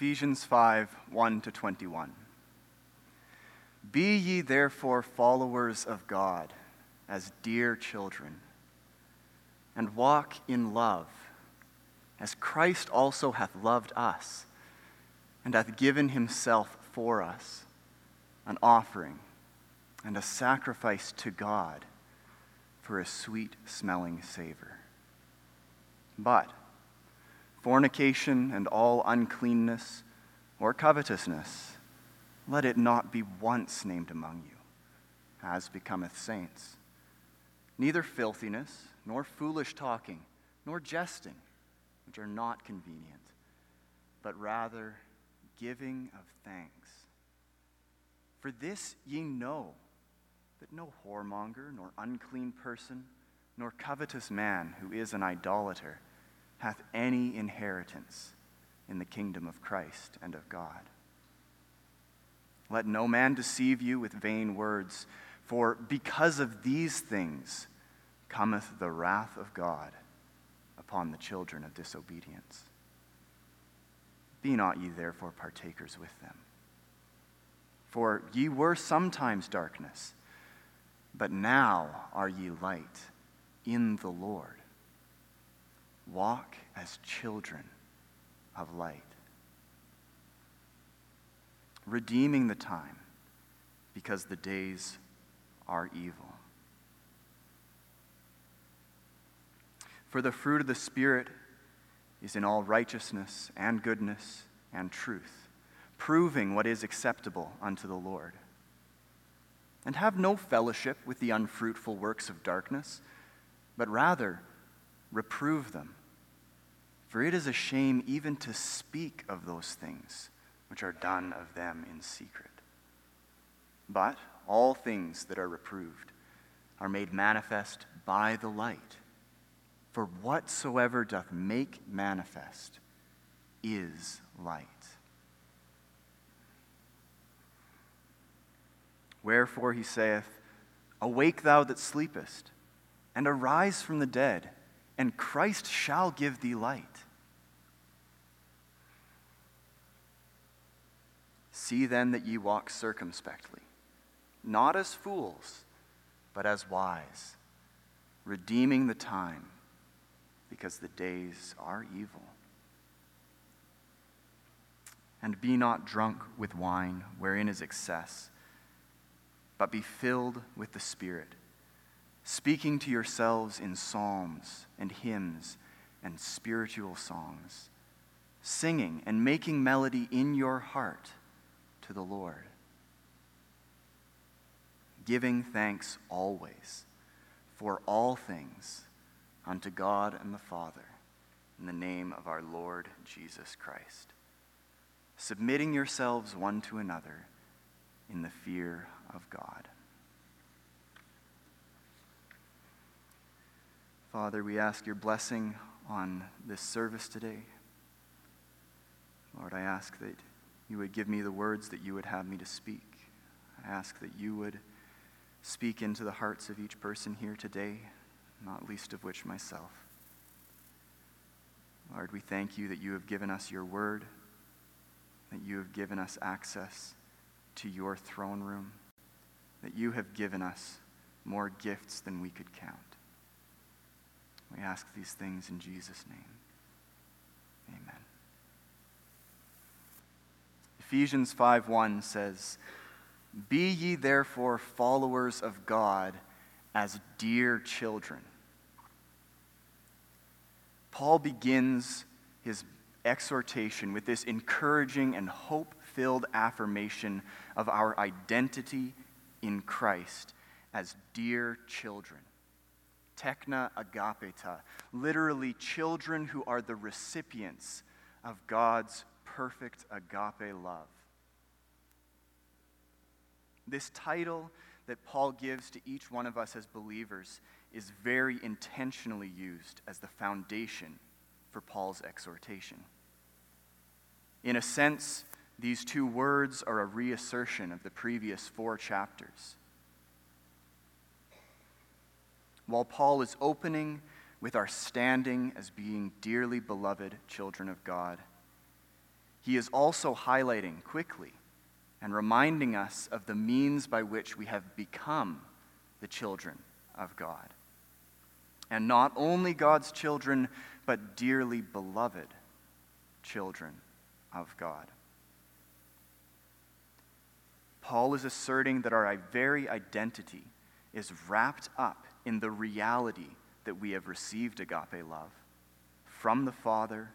Ephesians 5 1 to 21. Be ye therefore followers of God as dear children, and walk in love, as Christ also hath loved us, and hath given himself for us, an offering and a sacrifice to God for a sweet smelling savor. But fornication and all uncleanness or covetousness, let it not be once named among you, as becometh saints. Neither filthiness, nor foolish talking, nor jesting, which are not convenient, but rather giving of thanks. For this ye know that no whoremonger, nor unclean person, nor covetous man who is an idolater hath any inheritance in the kingdom of Christ and of God. Let no man deceive you with vain words, for because of these things cometh the wrath of God upon the children of disobedience. Be not ye therefore partakers with them. For ye were sometimes darkness, but now are ye light in the Lord. Walk as children of light, redeeming the time because the days are evil. For the fruit of the Spirit is in all righteousness and goodness and truth, proving what is acceptable unto the Lord. And have no fellowship with the unfruitful works of darkness, but rather reprove them. For it is a shame even to speak of those things which are done of them in secret. But all things that are reproved are made manifest by the light. For whatsoever doth make manifest is light. Wherefore he saith, Awake thou that sleepest, and arise from the dead, and Christ shall give thee light. See then that ye walk circumspectly, not as fools, but as wise, redeeming the time because the days are evil. And be not drunk with wine, wherein is excess, but be filled with the Spirit, speaking to yourselves in psalms and hymns and spiritual songs, singing and making melody in your heart to the Lord, giving thanks always for all things unto God and the Father, in the name of our Lord Jesus Christ, submitting yourselves one to another in the fear of God. Father, we ask your blessing on this service today. Lord, I ask that you would give me the words that you would have me to speak. I ask that you would speak into the hearts of each person here today not least of which myself. Lord, we thank you that you have given us your word, that you have given us access to your throne room, that you have given us more gifts than we could count. We ask these things in Jesus' name. Amen. Ephesians 5:1 says, "Be ye therefore followers of God as dear children." Paul begins his exhortation with this encouraging and hope filled affirmation of our identity in Christ as dear children. Tekna agapeta, literally, children who are the recipients of God's perfect agape love. This title that Paul gives to each one of us as believers is very intentionally used as the foundation for Paul's exhortation. In a sense, these two words are a reassertion of the previous four chapters. While Paul is opening with our standing as being dearly beloved children of God, he is also highlighting quickly and reminding us of the means by which we have become the children of God. And not only God's children, but dearly beloved children of God. Paul is asserting that our very identity is wrapped up in the reality that we have received agape love from the Father,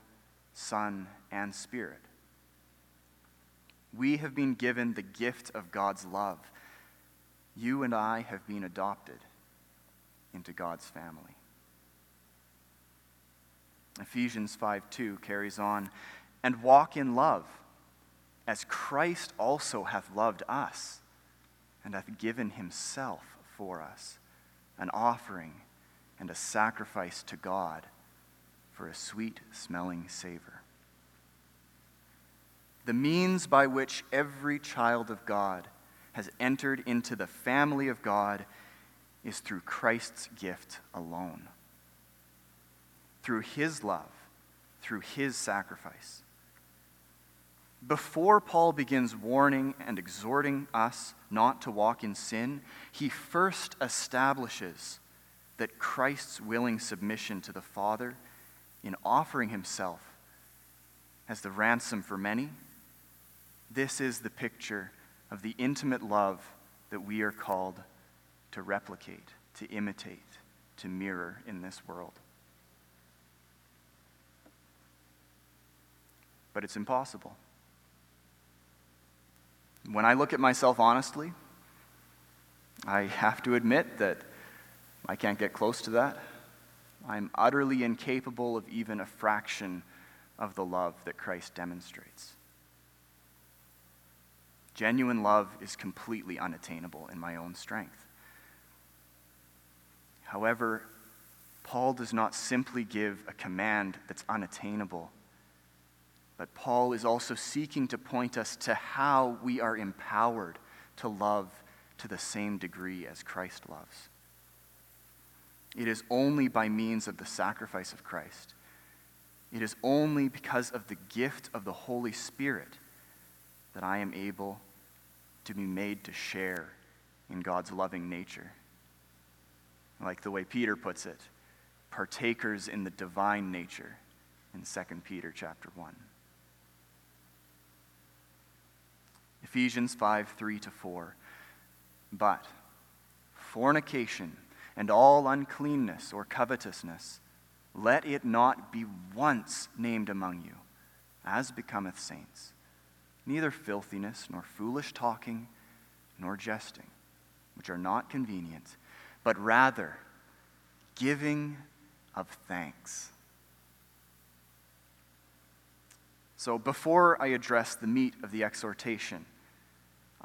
Son, and Spirit. We have been given the gift of God's love. You and I have been adopted into God's family. Ephesians 5 2 carries on, and walk in love, as Christ also hath loved us, and hath given himself for us, an offering and a sacrifice to God for a sweet smelling savor. The means by which every child of God has entered into the family of God is through Christ's gift alone. Through his love, through his sacrifice. Before Paul begins warning and exhorting us not to walk in sin, he first establishes that Christ's willing submission to the Father in offering himself as the ransom for many, this is the picture of the intimate love that we are called to replicate, to imitate, to mirror in this world. But it's impossible. When I look at myself honestly, I have to admit that I can't get close to that. I'm utterly incapable of even a fraction of the love that Christ demonstrates. Genuine love is completely unattainable in my own strength. However, Paul does not simply give a command that's unattainable, but Paul is also seeking to point us to how we are empowered to love to the same degree as Christ loves. It is only by means of the sacrifice of Christ. It is only because of the gift of the Holy Spirit that I am able to be made to share in God's loving nature. Like the way Peter puts it, partakers in the divine nature in 2 Peter chapter 1. Ephesians 5 3 to 4. But fornication and all uncleanness or covetousness, let it not be once named among you, as becometh saints, neither filthiness, nor foolish talking, nor jesting, which are not convenient, but rather giving of thanks. So, before I address the meat of the exhortation,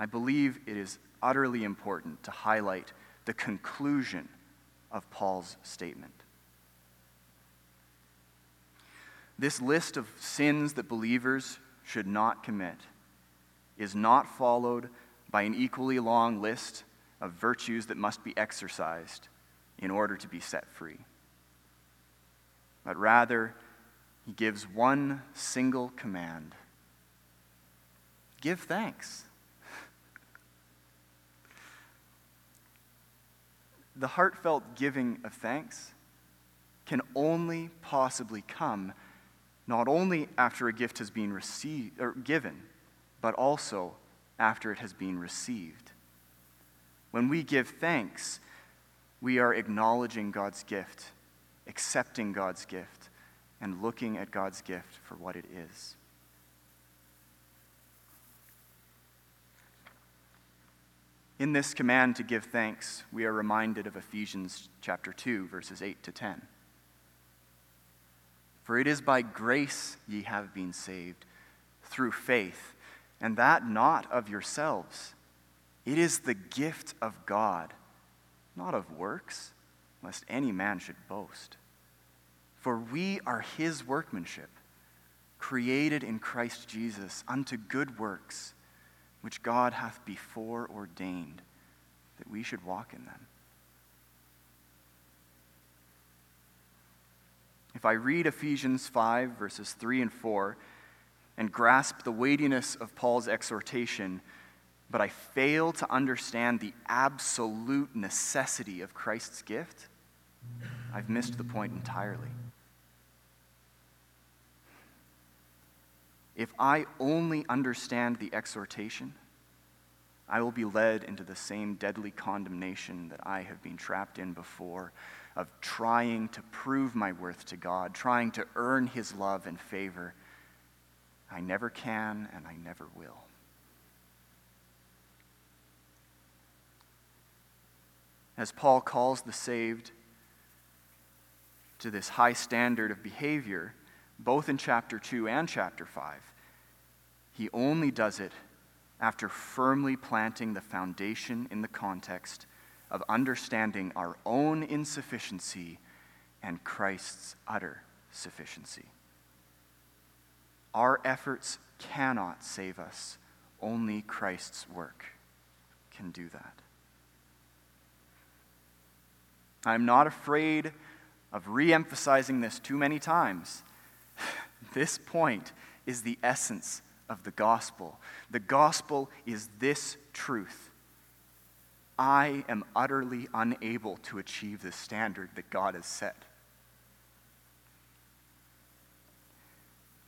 I believe it is utterly important to highlight the conclusion of Paul's statement. This list of sins that believers should not commit is not followed by an equally long list of virtues that must be exercised in order to be set free. But rather, he gives one single command give thanks. The heartfelt giving of thanks can only possibly come not only after a gift has been received or given, but also after it has been received. When we give thanks, we are acknowledging God's gift, accepting God's gift, and looking at God's gift for what it is. In this command to give thanks, we are reminded of Ephesians chapter 2 verses 8 to 10. For it is by grace ye have been saved through faith, and that not of yourselves. It is the gift of God, not of works, lest any man should boast. For we are his workmanship, created in Christ Jesus unto good works which God hath before ordained that we should walk in them. If I read Ephesians 5, verses 3 and 4, and grasp the weightiness of Paul's exhortation, but I fail to understand the absolute necessity of Christ's gift, I've missed the point entirely. If I only understand the exhortation, I will be led into the same deadly condemnation that I have been trapped in before of trying to prove my worth to God, trying to earn His love and favor. I never can and I never will. As Paul calls the saved to this high standard of behavior, both in chapter 2 and chapter 5, he only does it after firmly planting the foundation in the context of understanding our own insufficiency and Christ's utter sufficiency. Our efforts cannot save us, only Christ's work can do that. I'm not afraid of re emphasizing this too many times. This point is the essence of the gospel. The gospel is this truth I am utterly unable to achieve the standard that God has set.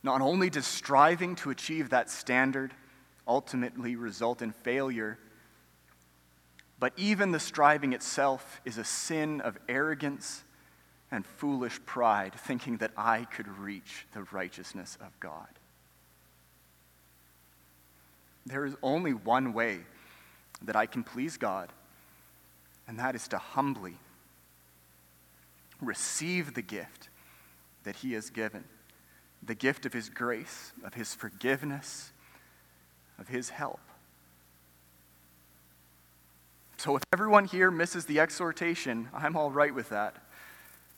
Not only does striving to achieve that standard ultimately result in failure, but even the striving itself is a sin of arrogance and foolish pride, thinking that I could reach the righteousness of God. There is only one way that I can please God, and that is to humbly receive the gift that He has given the gift of His grace, of His forgiveness, of His help. So if everyone here misses the exhortation, I'm all right with that,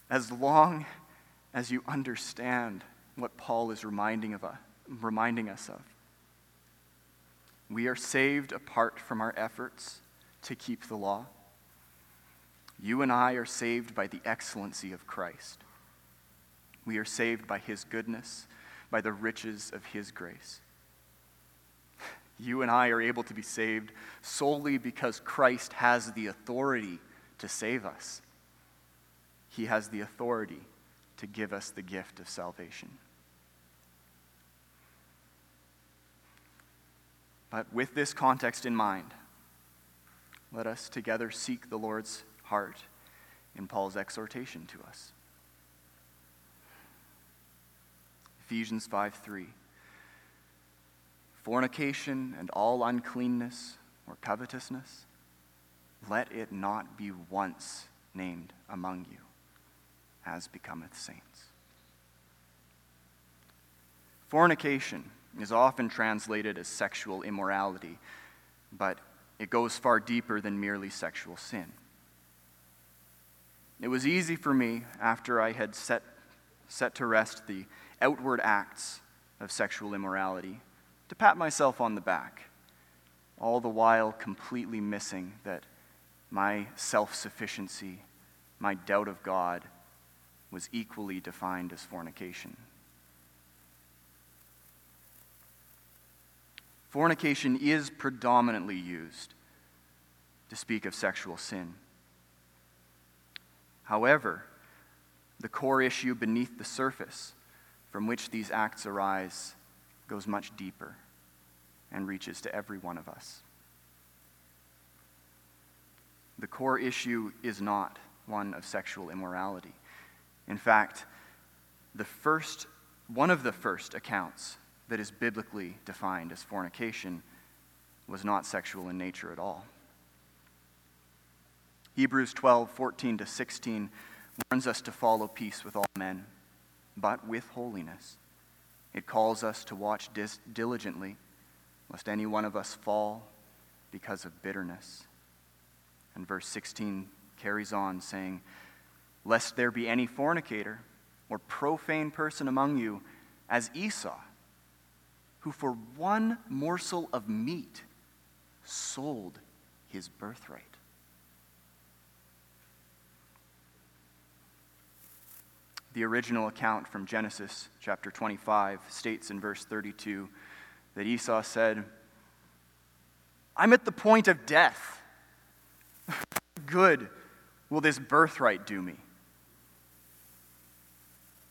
as long as you understand what Paul is reminding, of, reminding us of. We are saved apart from our efforts to keep the law. You and I are saved by the excellency of Christ. We are saved by his goodness, by the riches of his grace. You and I are able to be saved solely because Christ has the authority to save us. He has the authority to give us the gift of salvation. But with this context in mind, let us together seek the Lord's heart in Paul's exhortation to us. Ephesians 5 3. Fornication and all uncleanness or covetousness, let it not be once named among you, as becometh saints. Fornication is often translated as sexual immorality, but it goes far deeper than merely sexual sin. It was easy for me after I had set, set to rest the outward acts of sexual immorality to pat myself on the back, all the while completely missing that my self sufficiency, my doubt of God, was equally defined as fornication. Fornication is predominantly used to speak of sexual sin. However, the core issue beneath the surface from which these acts arise goes much deeper and reaches to every one of us. The core issue is not one of sexual immorality. In fact, the first, one of the first accounts that is biblically defined as fornication was not sexual in nature at all. Hebrews 12, 14 to 16 warns us to follow peace with all men, but with holiness. It calls us to watch dis- diligently, lest any one of us fall because of bitterness. And verse 16 carries on, saying, Lest there be any fornicator or profane person among you, as Esau who for one morsel of meat sold his birthright. The original account from Genesis chapter 25 states in verse 32 that Esau said, I'm at the point of death. Good will this birthright do me?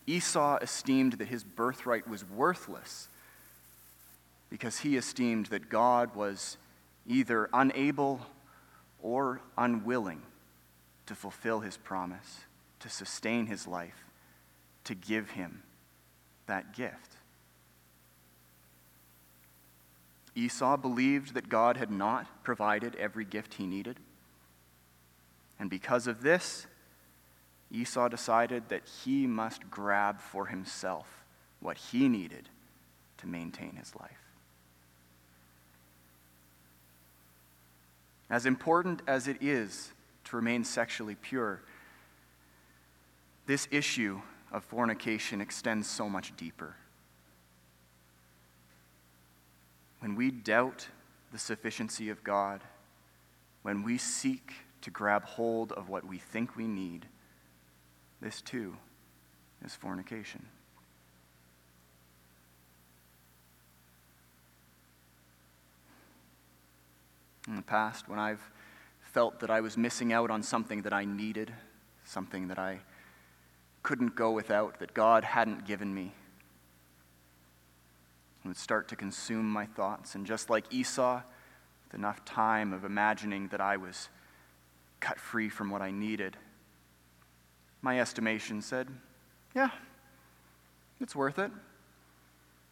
Esau esteemed that his birthright was worthless because he esteemed that God was either unable or unwilling to fulfill his promise, to sustain his life, to give him that gift. Esau believed that God had not provided every gift he needed. And because of this, Esau decided that he must grab for himself what he needed to maintain his life. As important as it is to remain sexually pure, this issue of fornication extends so much deeper. When we doubt the sufficiency of God, when we seek to grab hold of what we think we need, this too is fornication. In the past, when I've felt that I was missing out on something that I needed, something that I couldn't go without, that God hadn't given me, it would start to consume my thoughts. And just like Esau, with enough time of imagining that I was cut free from what I needed, my estimation said, yeah, it's worth it.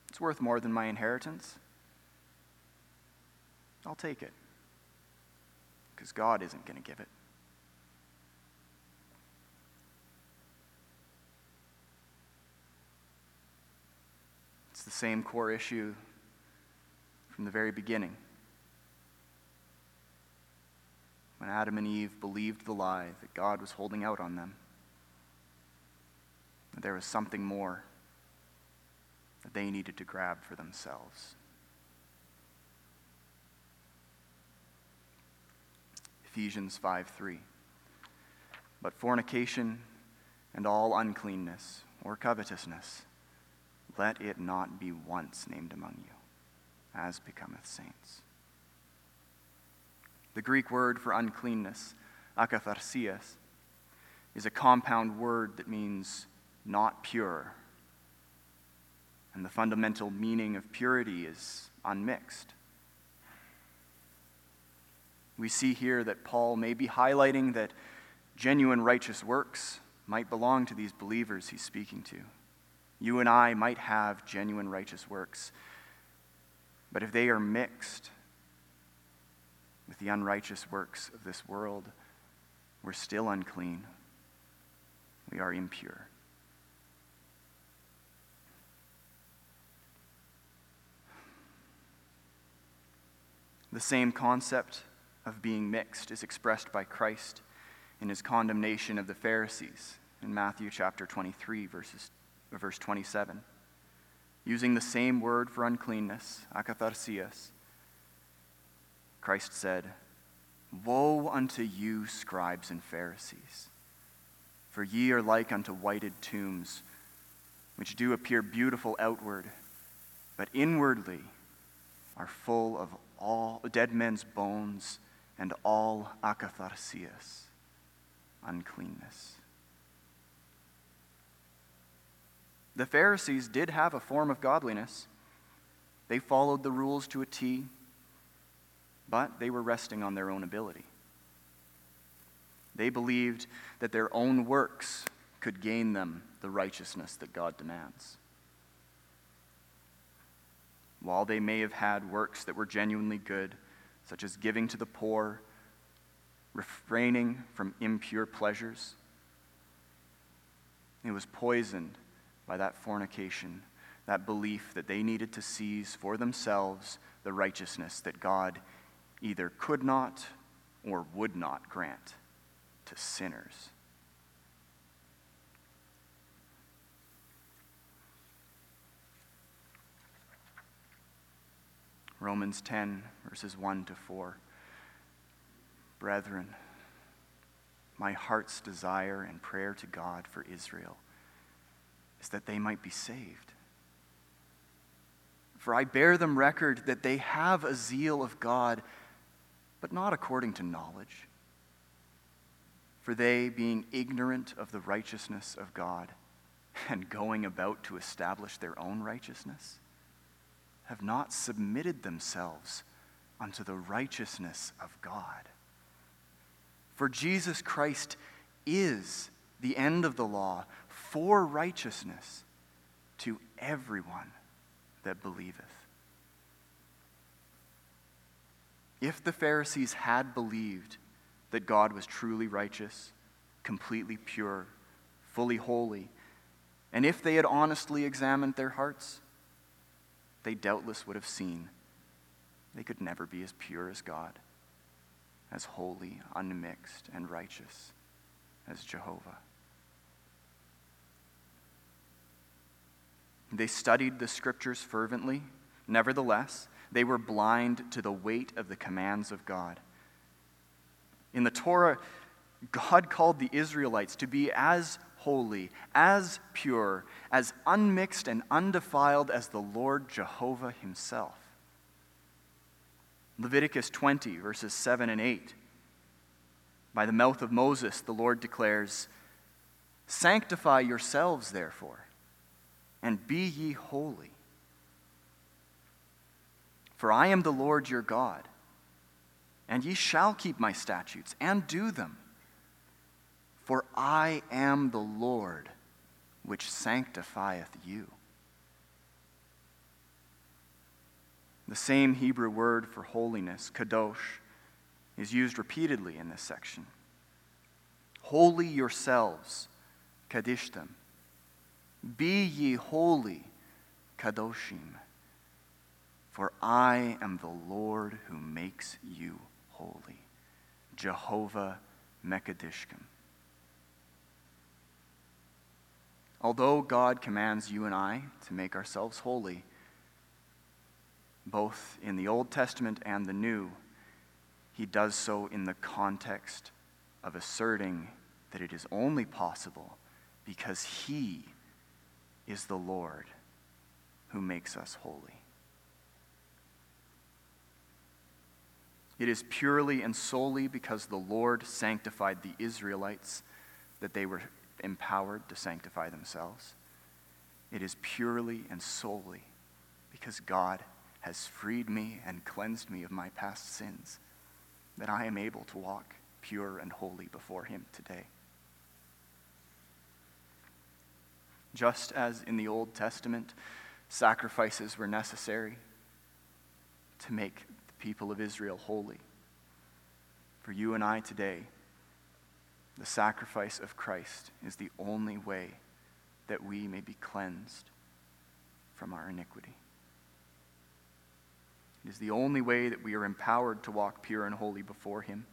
It's worth more than my inheritance. I'll take it because God isn't going to give it. It's the same core issue from the very beginning. When Adam and Eve believed the lie that God was holding out on them, that there was something more that they needed to grab for themselves. Ephesians 5 3. But fornication and all uncleanness or covetousness, let it not be once named among you, as becometh saints. The Greek word for uncleanness, akatharsias, is a compound word that means not pure. And the fundamental meaning of purity is unmixed. We see here that Paul may be highlighting that genuine righteous works might belong to these believers he's speaking to. You and I might have genuine righteous works, but if they are mixed with the unrighteous works of this world, we're still unclean. We are impure. The same concept of being mixed is expressed by Christ in his condemnation of the Pharisees in Matthew chapter 23, verses, verse 27. Using the same word for uncleanness, akatharsias, Christ said, Woe unto you, scribes and Pharisees, for ye are like unto whited tombs, which do appear beautiful outward, but inwardly are full of all dead men's bones and all akatharsias, uncleanness. The Pharisees did have a form of godliness. They followed the rules to a T, but they were resting on their own ability. They believed that their own works could gain them the righteousness that God demands. While they may have had works that were genuinely good, such as giving to the poor, refraining from impure pleasures. It was poisoned by that fornication, that belief that they needed to seize for themselves the righteousness that God either could not or would not grant to sinners. Romans 10, verses 1 to 4. Brethren, my heart's desire and prayer to God for Israel is that they might be saved. For I bear them record that they have a zeal of God, but not according to knowledge. For they, being ignorant of the righteousness of God, and going about to establish their own righteousness, have not submitted themselves unto the righteousness of God. For Jesus Christ is the end of the law for righteousness to everyone that believeth. If the Pharisees had believed that God was truly righteous, completely pure, fully holy, and if they had honestly examined their hearts, they doubtless would have seen they could never be as pure as God, as holy, unmixed, and righteous as Jehovah. They studied the scriptures fervently. Nevertheless, they were blind to the weight of the commands of God. In the Torah, God called the Israelites to be as holy, as pure, as unmixed and undefiled as the Lord Jehovah himself. Leviticus 20, verses 7 and 8. By the mouth of Moses, the Lord declares, Sanctify yourselves, therefore and be ye holy. For I am the Lord your God, and ye shall keep my statutes and do them. For I am the Lord which sanctifieth you. The same Hebrew word for holiness, kadosh, is used repeatedly in this section. Holy yourselves, kadishtem be ye holy, Kadoshim, for I am the Lord who makes you holy. Jehovah Mekadishkim. Although God commands you and I to make ourselves holy, both in the Old Testament and the New, he does so in the context of asserting that it is only possible because he is the Lord who makes us holy. It is purely and solely because the Lord sanctified the Israelites that they were empowered to sanctify themselves. It is purely and solely because God has freed me and cleansed me of my past sins that I am able to walk pure and holy before Him today. Just as in the Old Testament, sacrifices were necessary to make the people of Israel holy. For you and I today, the sacrifice of Christ is the only way that we may be cleansed from our iniquity. It is the only way that we are empowered to walk pure and holy before Him.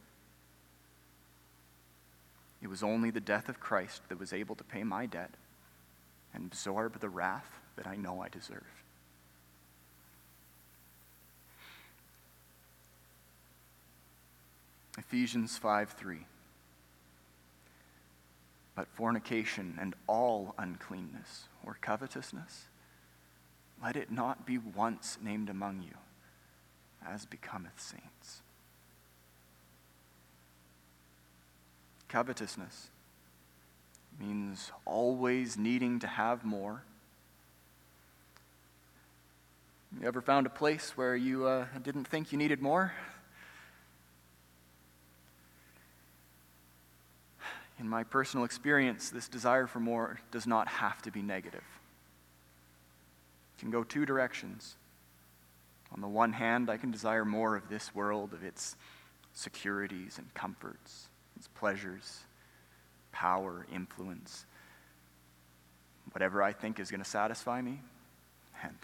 It was only the death of Christ that was able to pay my debt and absorb the wrath that I know I deserve. Ephesians 5 3. But fornication and all uncleanness or covetousness, let it not be once named among you, as becometh saints. Covetousness means always needing to have more. You ever found a place where you uh, didn't think you needed more? In my personal experience, this desire for more does not have to be negative. It can go two directions. On the one hand, I can desire more of this world, of its securities and comforts, its pleasures power, influence, whatever I think is going to satisfy me. And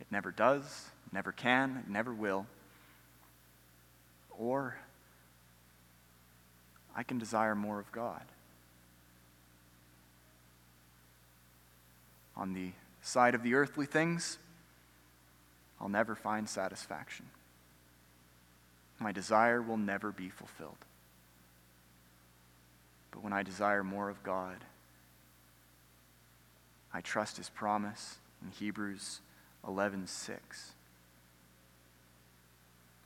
it never does, never can, never will. Or I can desire more of God. On the side of the earthly things, I'll never find satisfaction. My desire will never be fulfilled. But when I desire more of God, I trust his promise in Hebrews 11:6.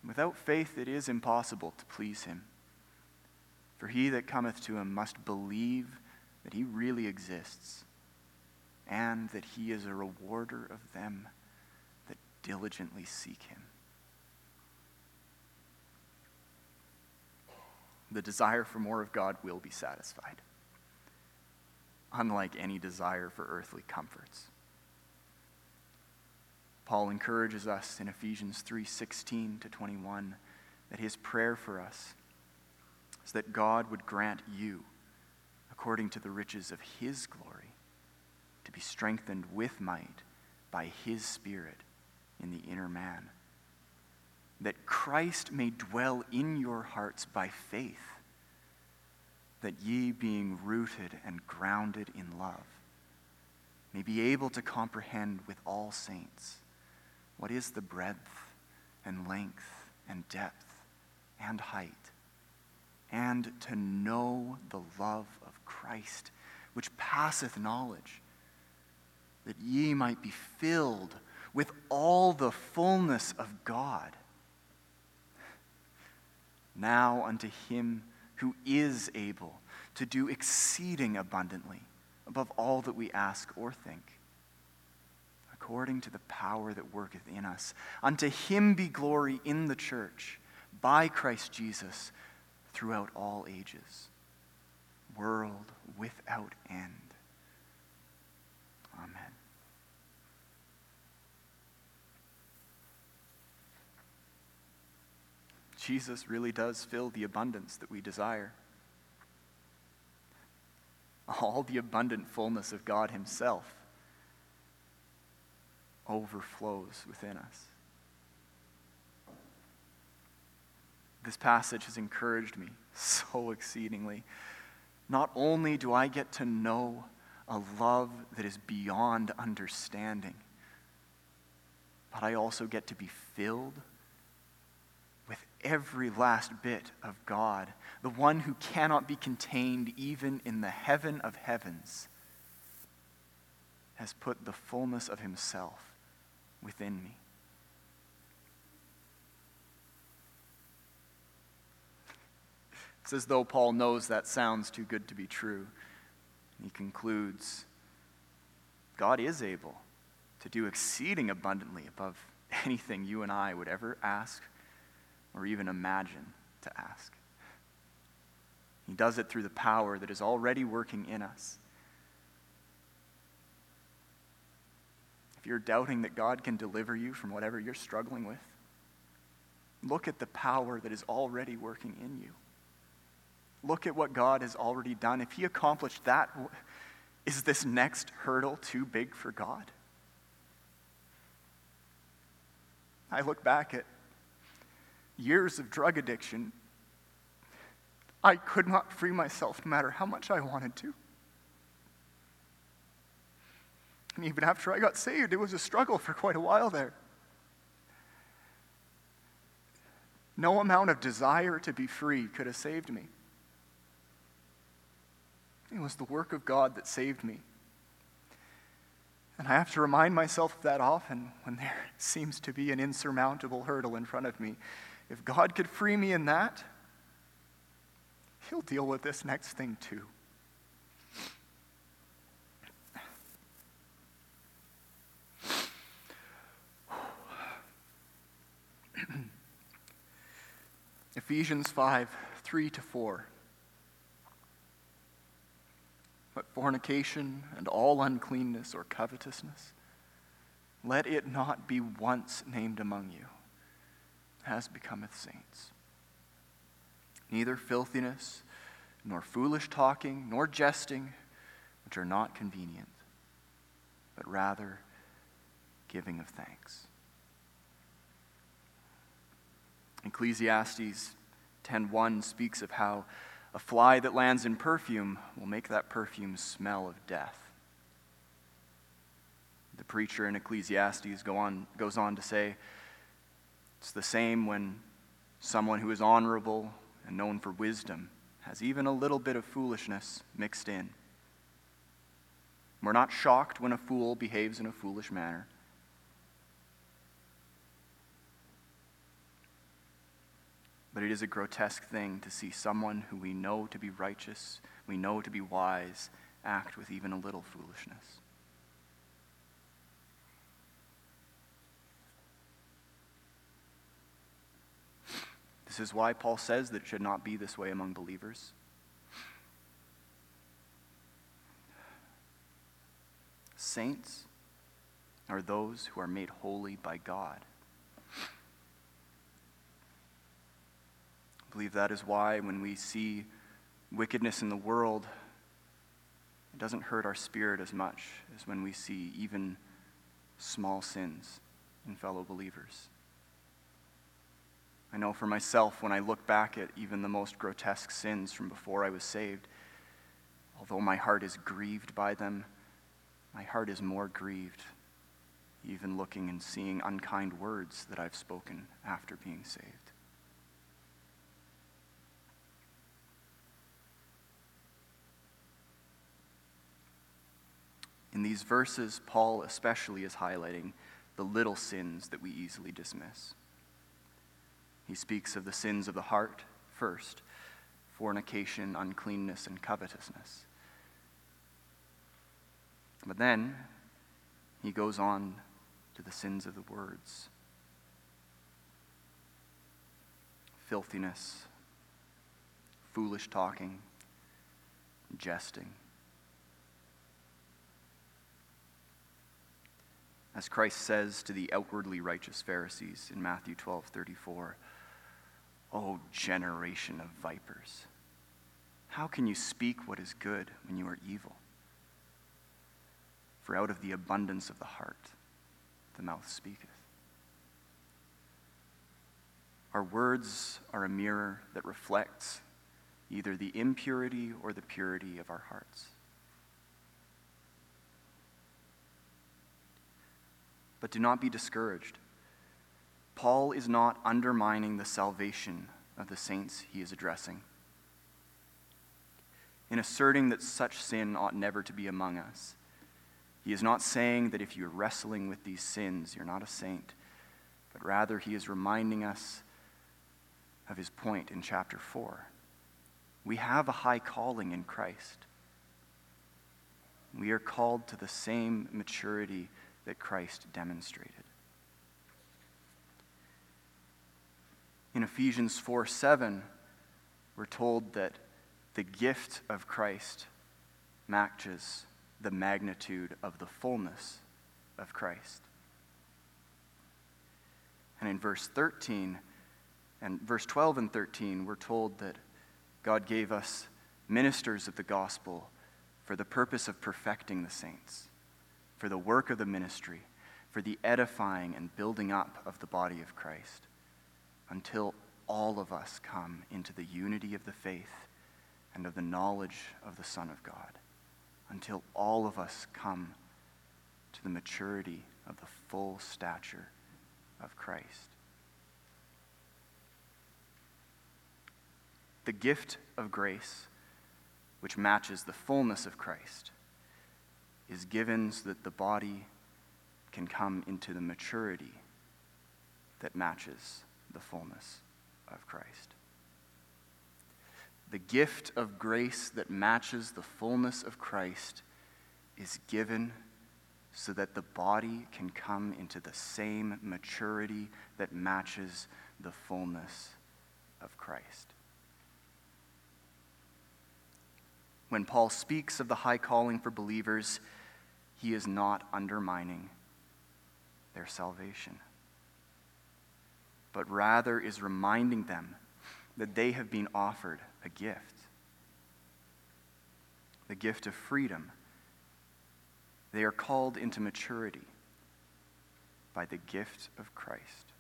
Without faith it is impossible to please him. For he that cometh to him must believe that he really exists and that he is a rewarder of them that diligently seek him. The desire for more of God will be satisfied, unlike any desire for earthly comforts. Paul encourages us in Ephesians 3:16 to 21 that his prayer for us is that God would grant you according to the riches of his glory to be strengthened with might by his spirit in the inner man. That Christ may dwell in your hearts by faith that ye being rooted and grounded in love may be able to comprehend with all saints what is the breadth and length and depth and height, and to know the love of Christ, which passeth knowledge, that ye might be filled with all the fullness of God. Now unto him who is able to do exceeding abundantly above all that we ask or think according to the power that worketh in us. Unto him be glory in the church by Christ Jesus throughout all ages, world without end. Amen. Jesus really does fill the abundance that we desire. All the abundant fullness of God Himself overflows within us. This passage has encouraged me so exceedingly. Not only do I get to know a love that is beyond understanding, but I also get to be filled with every last bit of God, the one who cannot be contained even in the heaven of heavens, has put the fullness of himself within me. It's as though Paul knows that sounds too good to be true. He concludes God is able to do exceeding abundantly above anything you and I would ever ask or even imagine to ask. He does it through the power that is already working in us. if you're doubting that God can deliver you from whatever you're struggling with, look at the power that is already working in you. Look at what God has already done. If He accomplished that, is this next hurdle too big for God? I look back at years of drug addiction. I could not free myself no matter how much I wanted to. And even after I got saved, it was a struggle for quite a while there. No amount of desire to be free could have saved me. It was the work of God that saved me. And I have to remind myself of that often when there seems to be an insurmountable hurdle in front of me. If God could free me in that, He'll deal with this next thing too. Ephesians 5 3 to 4. But fornication and all uncleanness or covetousness, let it not be once named among you, as becometh saints. Neither filthiness, nor foolish talking, nor jesting, which are not convenient, but rather giving of thanks. Ecclesiastes 10:1 speaks of how a fly that lands in perfume will make that perfume smell of death. The preacher in Ecclesiastes go on, goes on to say, it's the same when someone who is honorable and known for wisdom has even a little bit of foolishness mixed in. We're not shocked when a fool behaves in a foolish manner. But it is a grotesque thing to see someone who we know to be righteous, we know to be wise, act with even a little foolishness. This is why Paul says that it should not be this way among believers. Saints are those who are made holy by God. I believe that is why when we see wickedness in the world, it doesn't hurt our spirit as much as when we see even small sins in fellow believers. I know for myself, when I look back at even the most grotesque sins from before I was saved, although my heart is grieved by them, my heart is more grieved even looking and seeing unkind words that I've spoken after being saved. In these verses, Paul especially is highlighting the little sins that we easily dismiss. He speaks of the sins of the heart first fornication, uncleanness, and covetousness. But then he goes on to the sins of the words filthiness, foolish talking, jesting. As Christ says to the outwardly righteous Pharisees in Matthew 12 34, O generation of vipers, how can you speak what is good when you are evil? For out of the abundance of the heart, the mouth speaketh. Our words are a mirror that reflects either the impurity or the purity of our hearts. But do not be discouraged. Paul is not undermining the salvation of the saints he is addressing. In asserting that such sin ought never to be among us, he is not saying that if you're wrestling with these sins, you're not a saint, but rather he is reminding us of his point in chapter 4. We have a high calling in Christ. We are called to the same maturity that Christ demonstrated. In Ephesians 4 7, we're told that the gift of Christ matches the magnitude of the fullness of Christ. And in verse 13 and verse 12 and 13, we're told that God gave us ministers of the gospel for the purpose of perfecting the saints, for the work of the ministry, for the edifying and building up of the body of Christ, until all of us come into the unity of the faith and of the knowledge of the Son of God until all of us come to the maturity of the full stature of Christ. The gift of grace, which matches the fullness of Christ, is given so that the body can come into the maturity that matches the fullness of Christ the gift of grace that matches the fullness of Christ is given so that the body can come into the same maturity that matches the fullness of Christ. When Paul speaks of the high calling for believers, he is not undermining their salvation, but rather is reminding them that they have been offered a gift the gift of freedom. They are called into maturity by the gift of Christ,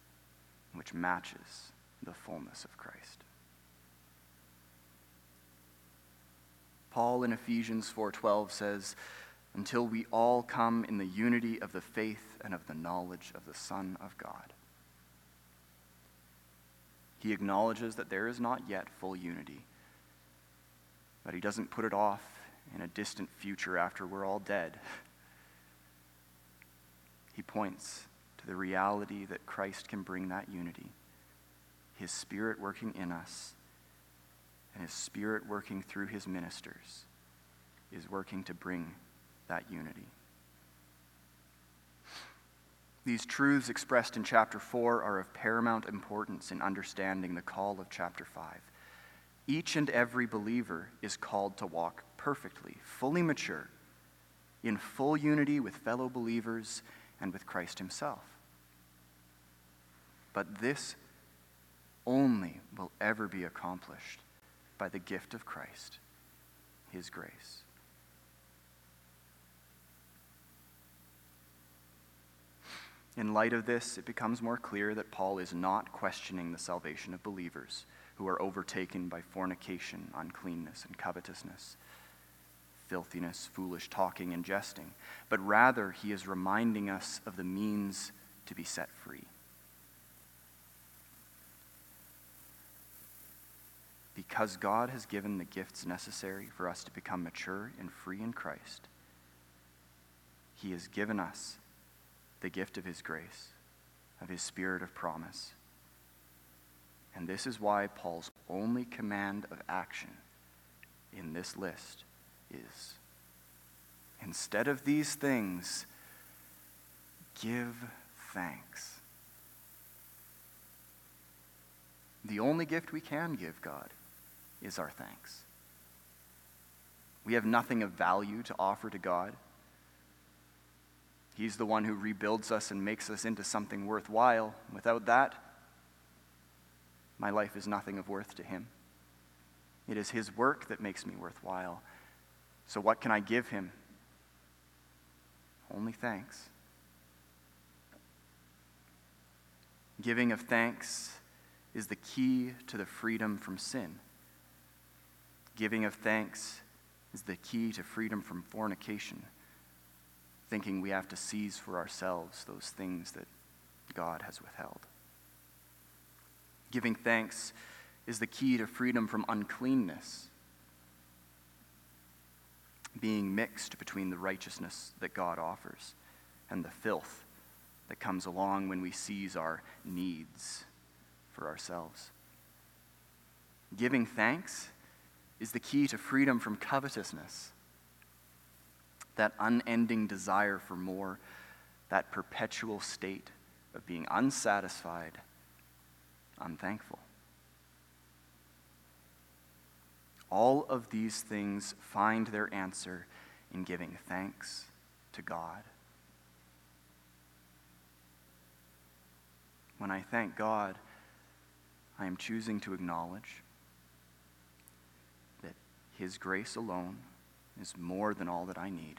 which matches the fullness of Christ. Paul in Ephesians 4:12 says, "Until we all come in the unity of the faith and of the knowledge of the Son of God." He acknowledges that there is not yet full unity but he doesn't put it off in a distant future after we're all dead. He points to the reality that Christ can bring that unity, His Spirit working in us, and His Spirit working through His ministers is working to bring that unity. These truths expressed in chapter 4 are of paramount importance in understanding the call of chapter 5. Each and every believer is called to walk perfectly, fully mature, in full unity with fellow believers and with Christ Himself. But this only will ever be accomplished by the gift of Christ, His grace. In light of this, it becomes more clear that Paul is not questioning the salvation of believers who are overtaken by fornication, uncleanness, and covetousness, filthiness, foolish talking, and jesting, but rather he is reminding us of the means to be set free. Because God has given the gifts necessary for us to become mature and free in Christ, He has given us the gift of His grace, of His Spirit of promise. And this is why Paul's only command of action in this list is instead of these things, give thanks. The only gift we can give God is our thanks. We have nothing of value to offer to God. He's the one who rebuilds us and makes us into something worthwhile. Without that, my life is nothing of worth to Him. It is His work that makes me worthwhile. So, what can I give Him? Only thanks. Giving of thanks is the key to the freedom from sin. Giving of thanks is the key to freedom from fornication thinking we have to seize for ourselves those things that God has withheld. Giving thanks is the key to freedom from uncleanness, being mixed between the righteousness that God offers and the filth that comes along when we seize our needs for ourselves. Giving thanks is the key to freedom from covetousness that unending desire for more, that perpetual state of being unsatisfied, unthankful. All of these things find their answer in giving thanks to God. When I thank God, I am choosing to acknowledge His grace alone is more than all that I need.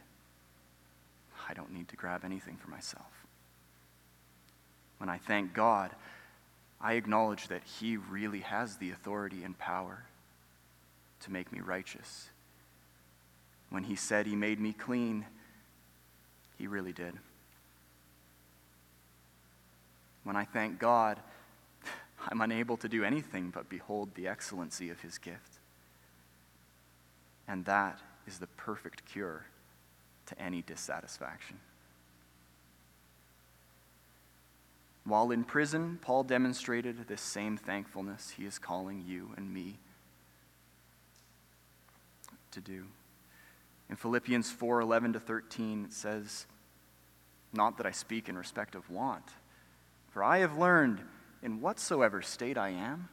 I don't need to grab anything for myself. When I thank God, I acknowledge that He really has the authority and power to make me righteous. When He said He made me clean, He really did. When I thank God, I'm unable to do anything but behold the excellency of His gift. And that is the perfect cure to any dissatisfaction. While in prison, Paul demonstrated this same thankfulness he is calling you and me to do. In Philippians 4 11 to 13, it says, Not that I speak in respect of want, for I have learned in whatsoever state I am,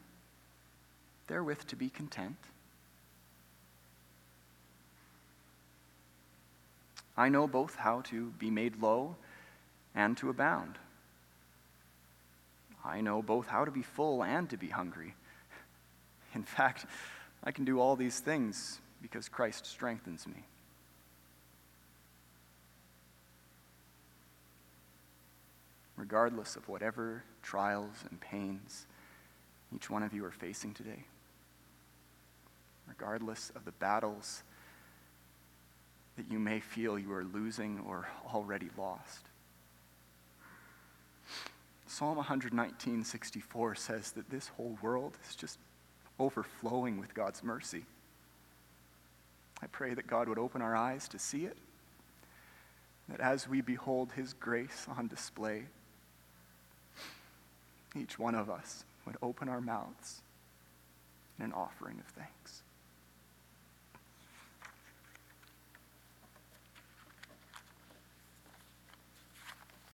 therewith to be content. I know both how to be made low and to abound. I know both how to be full and to be hungry. In fact, I can do all these things because Christ strengthens me. Regardless of whatever trials and pains each one of you are facing today, regardless of the battles that you may feel you are losing or already lost. Psalm 119, 64 says that this whole world is just overflowing with God's mercy. I pray that God would open our eyes to see it, that as we behold his grace on display, each one of us would open our mouths in an offering of thanks.